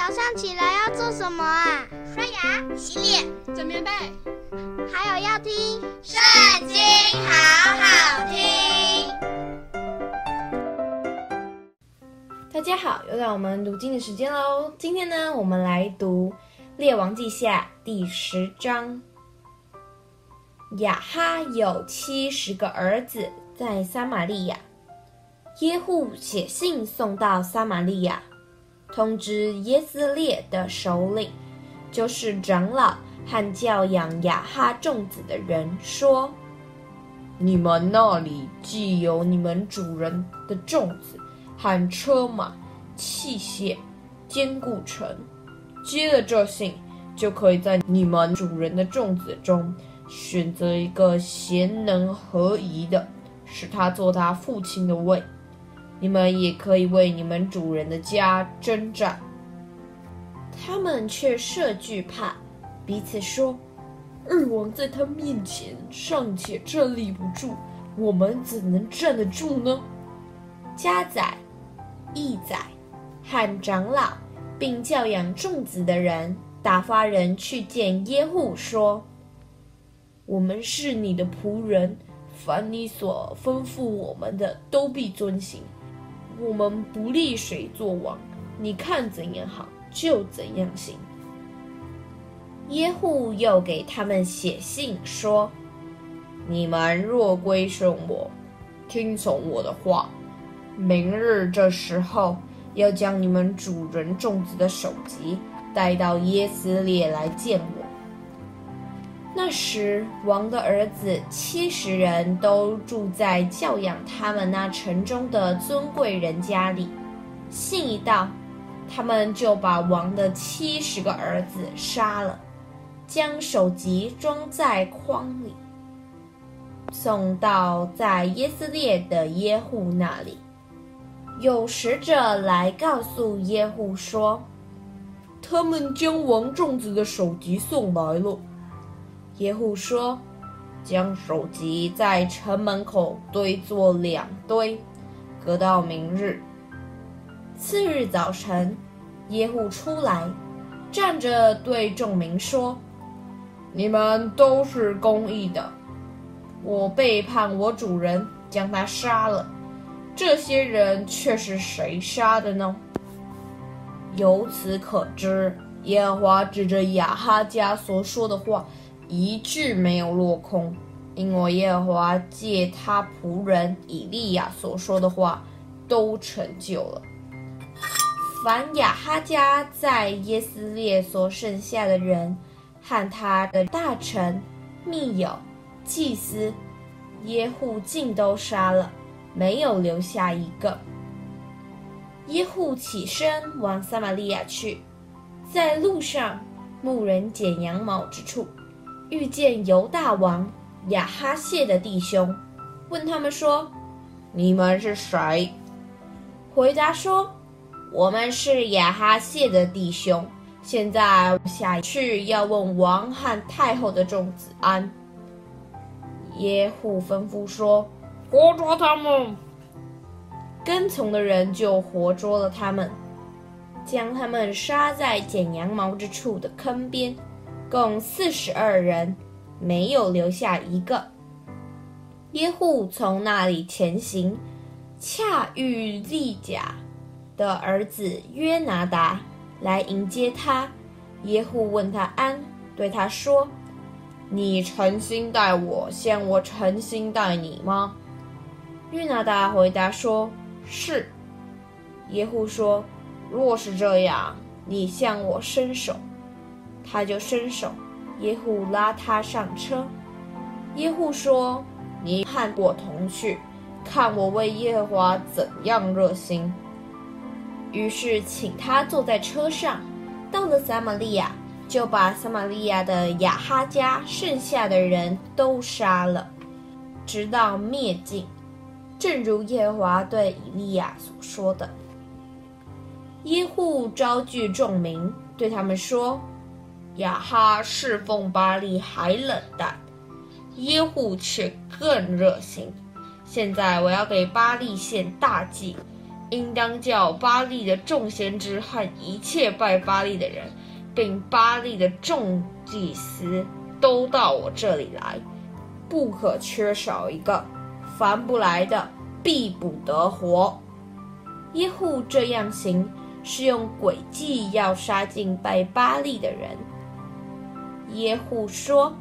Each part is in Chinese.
早上起来要做什么啊？刷牙、洗脸、整棉被，还有要听《圣经》，好好听。大家好，又到我们读经的时间喽。今天呢，我们来读《列王记下》第十章。雅哈有七十个儿子，在撒玛利亚。耶户写信送到撒玛利亚，通知耶斯列的首领，就是长老和教养雅哈众子的人，说：你们那里既有你们主人的众子和车马、器械，坚固城，接了这信，就可以在你们主人的众子中。选择一个贤能合宜的，使他做他父亲的位。你们也可以为你们主人的家征战。他们却设惧怕，彼此说：“二王在他面前尚且站立不住，我们怎能站得住呢？”家宰、义宰和长老，并教养众子的人，打发人去见耶户，说。我们是你的仆人，凡你所吩咐我们的，都必遵行。我们不立谁做王，你看怎样好，就怎样行。耶户又给他们写信说：你们若归顺我，听从我的话，明日这时候要将你们主人众子的首级带到耶斯列来见我。那时，王的儿子七十人都住在教养他们那城中的尊贵人家里。信一到，他们就把王的七十个儿子杀了，将首级装在筐里，送到在耶斯列的耶户那里。有使者来告诉耶户说：“他们将王众子的首级送来了。”耶户说：“将首级在城门口堆作两堆，隔到明日。”次日早晨，耶户出来，站着对众民说：“你们都是公义的，我背叛我主人，将他杀了。这些人却是谁杀的呢？由此可知，耶和华指着亚哈家所说的话。”一句没有落空，因为耶和华借他仆人以利亚所说的话都成就了。凡亚哈家在耶斯列所剩下的人，和他的大臣、密友、祭司，耶户尽都杀了，没有留下一个。耶户起身往撒玛利亚去，在路上，牧人剪羊毛之处。遇见犹大王亚哈谢的弟兄，问他们说：“你们是谁？”回答说：“我们是亚哈谢的弟兄，现在下去要问王和太后的众子安。”耶户吩咐说：“活捉他们！”跟从的人就活捉了他们，将他们杀在剪羊毛之处的坑边。共四十二人，没有留下一个。耶户从那里前行，恰遇利甲的儿子约拿达来迎接他。耶户问他安，对他说：“你诚心待我，像我诚心待你吗？”约拿达回答说：“是。”耶户说：“若是这样，你向我伸手。”他就伸手，耶户拉他上车。耶户说：“你和我同去，看我为耶和华怎样热心。”于是请他坐在车上，到了撒玛利亚，就把撒玛利亚的雅哈家剩下的人都杀了，直到灭尽，正如耶和华对以利亚所说的。耶户招聚众民，对他们说。亚哈侍奉巴力还冷淡，耶户却更热心。现在我要给巴力献大祭，应当叫巴力的众先知和一切拜巴力的人，并巴力的众祭司都到我这里来，不可缺少一个。凡不来的，必不得活。耶户这样行，是用诡计要杀尽拜巴力的人。耶户说：“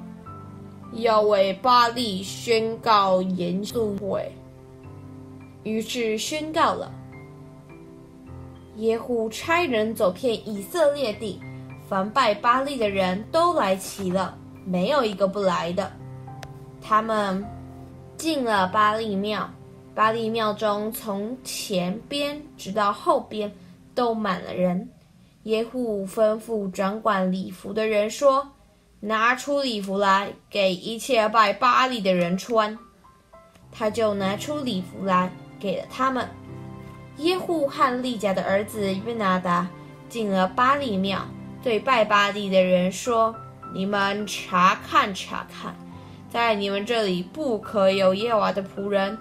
要为巴力宣告严肃会。”于是宣告了。耶户差人走遍以色列地，凡拜巴力的人都来齐了，没有一个不来的。他们进了巴力庙，巴力庙中从前边直到后边都满了人。耶户吩咐掌管礼服的人说：“拿出礼服来，给一切拜巴利的人穿。”他就拿出礼服来，给了他们。耶户和利甲的儿子约拿达进了巴利庙，对拜巴利的人说：“你们查看查看，在你们这里不可有耶娃的仆人，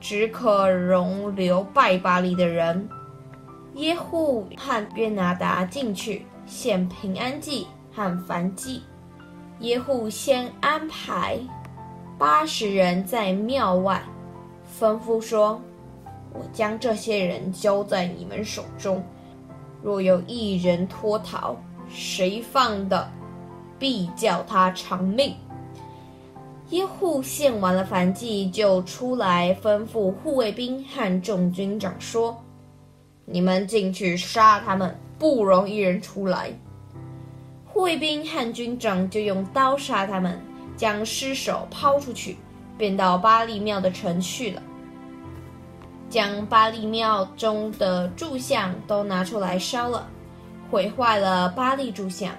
只可容留拜巴利的人。”耶户和约拿达进去献平安祭和燔祭。耶户先安排八十人在庙外，吩咐说。我将这些人交在你们手中，若有一人脱逃，谁放的，必叫他偿命。耶户献完了燔祭，就出来吩咐护卫兵和众军长说：“你们进去杀他们，不容一人出来。”护卫兵和军长就用刀杀他们，将尸首抛出去，便到巴力庙的城去了。将巴力庙中的柱像都拿出来烧了，毁坏了巴力柱像，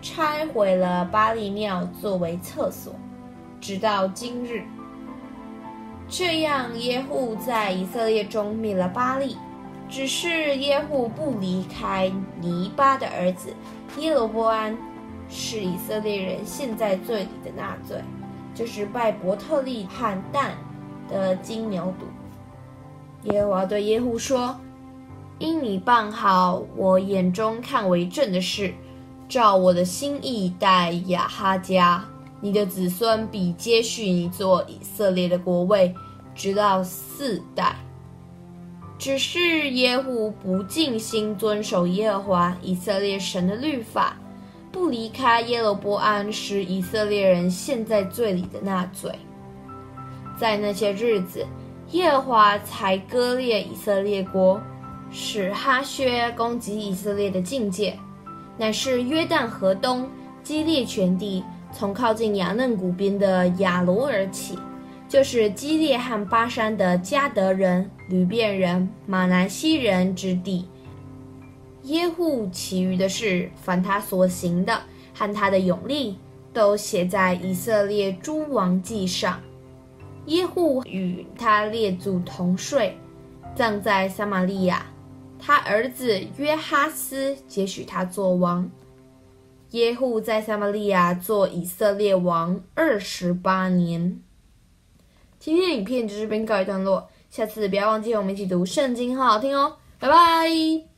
拆毁了巴力庙作为厕所，直到今日。这样耶户在以色列中灭了巴力，只是耶户不离开尼巴的儿子耶罗波安，是以色列人现在罪里的那罪，就是拜伯特利和但的金牛犊。耶和华对耶户说：“因你办好我眼中看为正的事，照我的心意待亚哈家，你的子孙必接续你做以色列的国位，直到四代。只是耶户不尽心遵守耶和华以色列神的律法，不离开耶罗波安使以色列人陷在罪里的那罪，在那些日子。”耶和华才割裂以色列国，使哈薛攻击以色列的境界，乃是约旦河东基列全地，从靠近亚嫩谷边的亚罗而起，就是基列和巴珊的迦得人、吕便人、玛拿西人之地。耶户其余的事，凡他所行的和他的勇力，都写在以色列诸王记上。耶户与他列祖同睡，葬在撒玛利亚。他儿子约哈斯接续他做王。耶户在撒玛利亚做以色列王二十八年。今天的影片就这边告一段落，下次不要忘记和我们一起读圣经，好好听哦，拜拜。